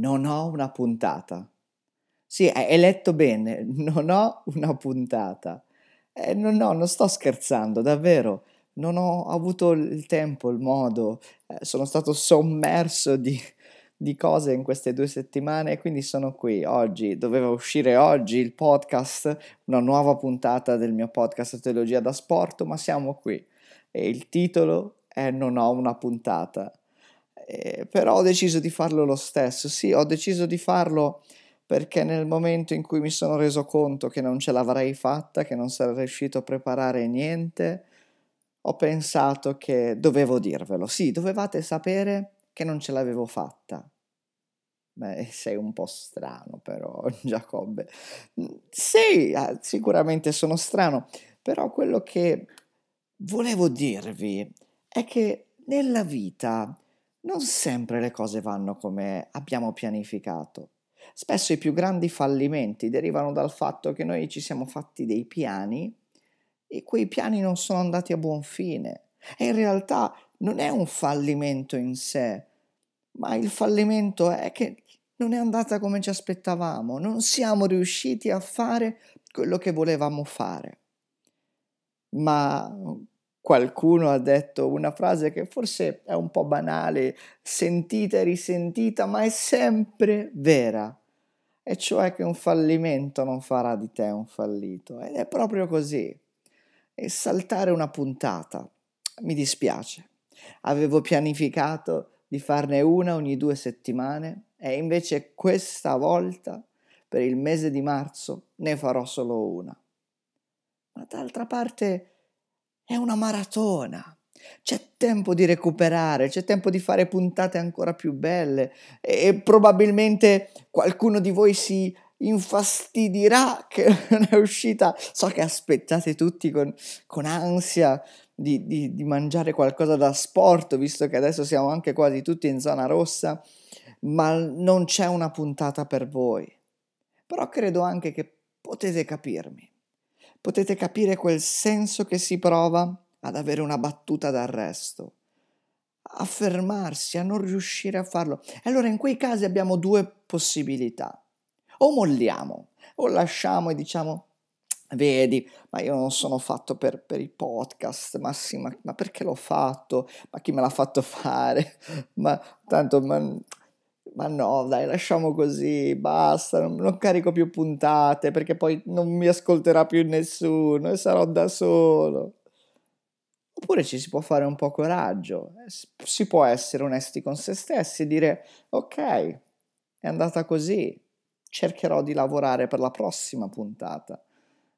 Non ho una puntata. Sì, hai letto bene, non ho una puntata. Eh, no, no, non sto scherzando, davvero. Non ho avuto il tempo, il modo, eh, sono stato sommerso di, di cose in queste due settimane e quindi sono qui oggi. Doveva uscire oggi il podcast, una nuova puntata del mio podcast Teologia da Sport, ma siamo qui. E il titolo è Non ho una puntata. Eh, però ho deciso di farlo lo stesso. Sì, ho deciso di farlo perché nel momento in cui mi sono reso conto che non ce l'avrei fatta, che non sarei riuscito a preparare niente, ho pensato che dovevo dirvelo. Sì, dovevate sapere che non ce l'avevo fatta. Beh, sei un po' strano però, Giacobbe. Sì, ah, sicuramente sono strano, però quello che volevo dirvi è che nella vita non sempre le cose vanno come abbiamo pianificato. Spesso i più grandi fallimenti derivano dal fatto che noi ci siamo fatti dei piani e quei piani non sono andati a buon fine. E in realtà non è un fallimento in sé, ma il fallimento è che non è andata come ci aspettavamo, non siamo riusciti a fare quello che volevamo fare. Ma qualcuno ha detto una frase che forse è un po' banale, sentita e risentita, ma è sempre vera, e cioè che un fallimento non farà di te un fallito. Ed è proprio così. E saltare una puntata, mi dispiace. Avevo pianificato di farne una ogni due settimane e invece questa volta, per il mese di marzo, ne farò solo una. Ma d'altra parte è una maratona. C'è tempo di recuperare, c'è tempo di fare puntate ancora più belle e probabilmente qualcuno di voi si infastidirà che non è uscita. So che aspettate tutti con, con ansia di, di, di mangiare qualcosa da sport, visto che adesso siamo anche quasi tutti in zona rossa, ma non c'è una puntata per voi. Però credo anche che potete capirmi potete capire quel senso che si prova ad avere una battuta d'arresto, a fermarsi, a non riuscire a farlo. Allora in quei casi abbiamo due possibilità. O molliamo, o lasciamo e diciamo, vedi, ma io non sono fatto per, per i podcast, ma sì, ma, ma, perché l'ho fatto? Ma chi me l'ha fatto fare? Ma tanto, ma, ma no, dai, lasciamo così, basta, non, non, carico più puntate perché poi non mi ascolterà più nessuno e sarò da solo. Oppure ci si può fare un po' coraggio, si può essere onesti con se stessi e dire ok, è andata così, cercherò di lavorare per la prossima puntata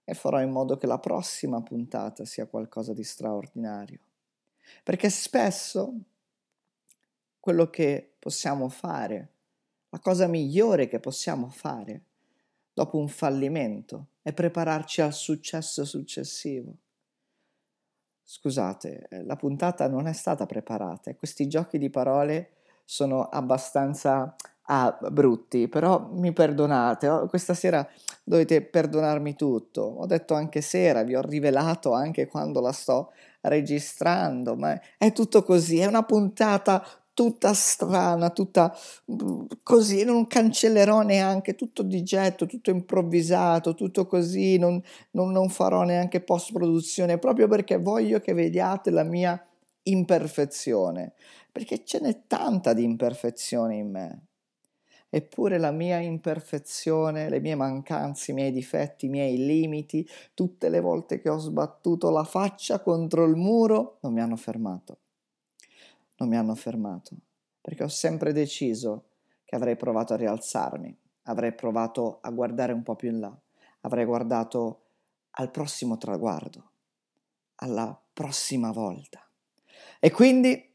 e farò in modo che la prossima puntata sia qualcosa di straordinario. Perché spesso quello che possiamo fare, la cosa migliore che possiamo fare dopo un fallimento è prepararci al successo successivo. Scusate, eh, la puntata non è stata preparata e questi giochi di parole sono abbastanza ah, brutti, però mi perdonate, questa sera dovete perdonarmi tutto. Ho detto anche sera, vi ho rivelato anche quando la sto registrando, ma è tutto così, è una puntata tutta strana, tutta così, non cancellerò neanche, tutto di getto, tutto improvvisato, tutto così, non, non, non farò neanche post produzione, proprio perché voglio che vediate la mia imperfezione, perché ce n'è tanta di imperfezione in me. Eppure la mia imperfezione, le mie mancanze, i miei difetti, i miei limiti, tutte le volte che ho sbattuto la faccia contro il muro, non mi hanno fermato non mi hanno fermato, perché ho sempre deciso che avrei provato a rialzarmi, avrei provato a guardare un po' più in là, avrei guardato al prossimo traguardo, alla prossima volta. E quindi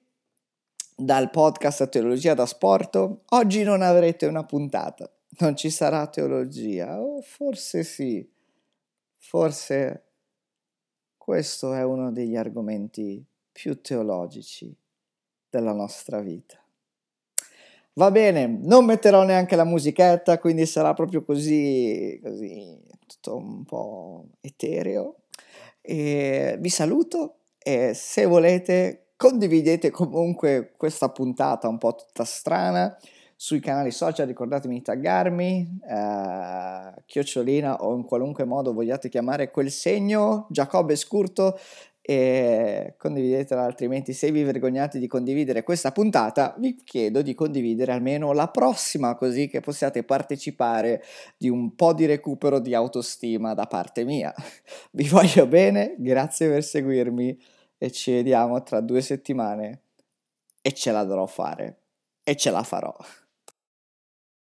dal podcast Teologia da Sport, oggi non avrete una puntata, non ci sarà teologia, o forse sì, forse questo è uno degli argomenti più teologici della nostra vita. Va bene, non metterò neanche la musichetta, quindi sarà proprio così, così tutto un po' etereo. E vi saluto e se volete condividete comunque questa puntata un po' tutta strana sui canali social, ricordatemi di taggarmi, eh, chiocciolina o in qualunque modo vogliate chiamare quel segno, Giacobbe Scurto, e condividetela, altrimenti se vi vergognate di condividere questa puntata, vi chiedo di condividere almeno la prossima, così che possiate partecipare di un po' di recupero di autostima da parte mia. Vi voglio bene, grazie per seguirmi e ci vediamo tra due settimane e ce la dovrò fare e ce la farò.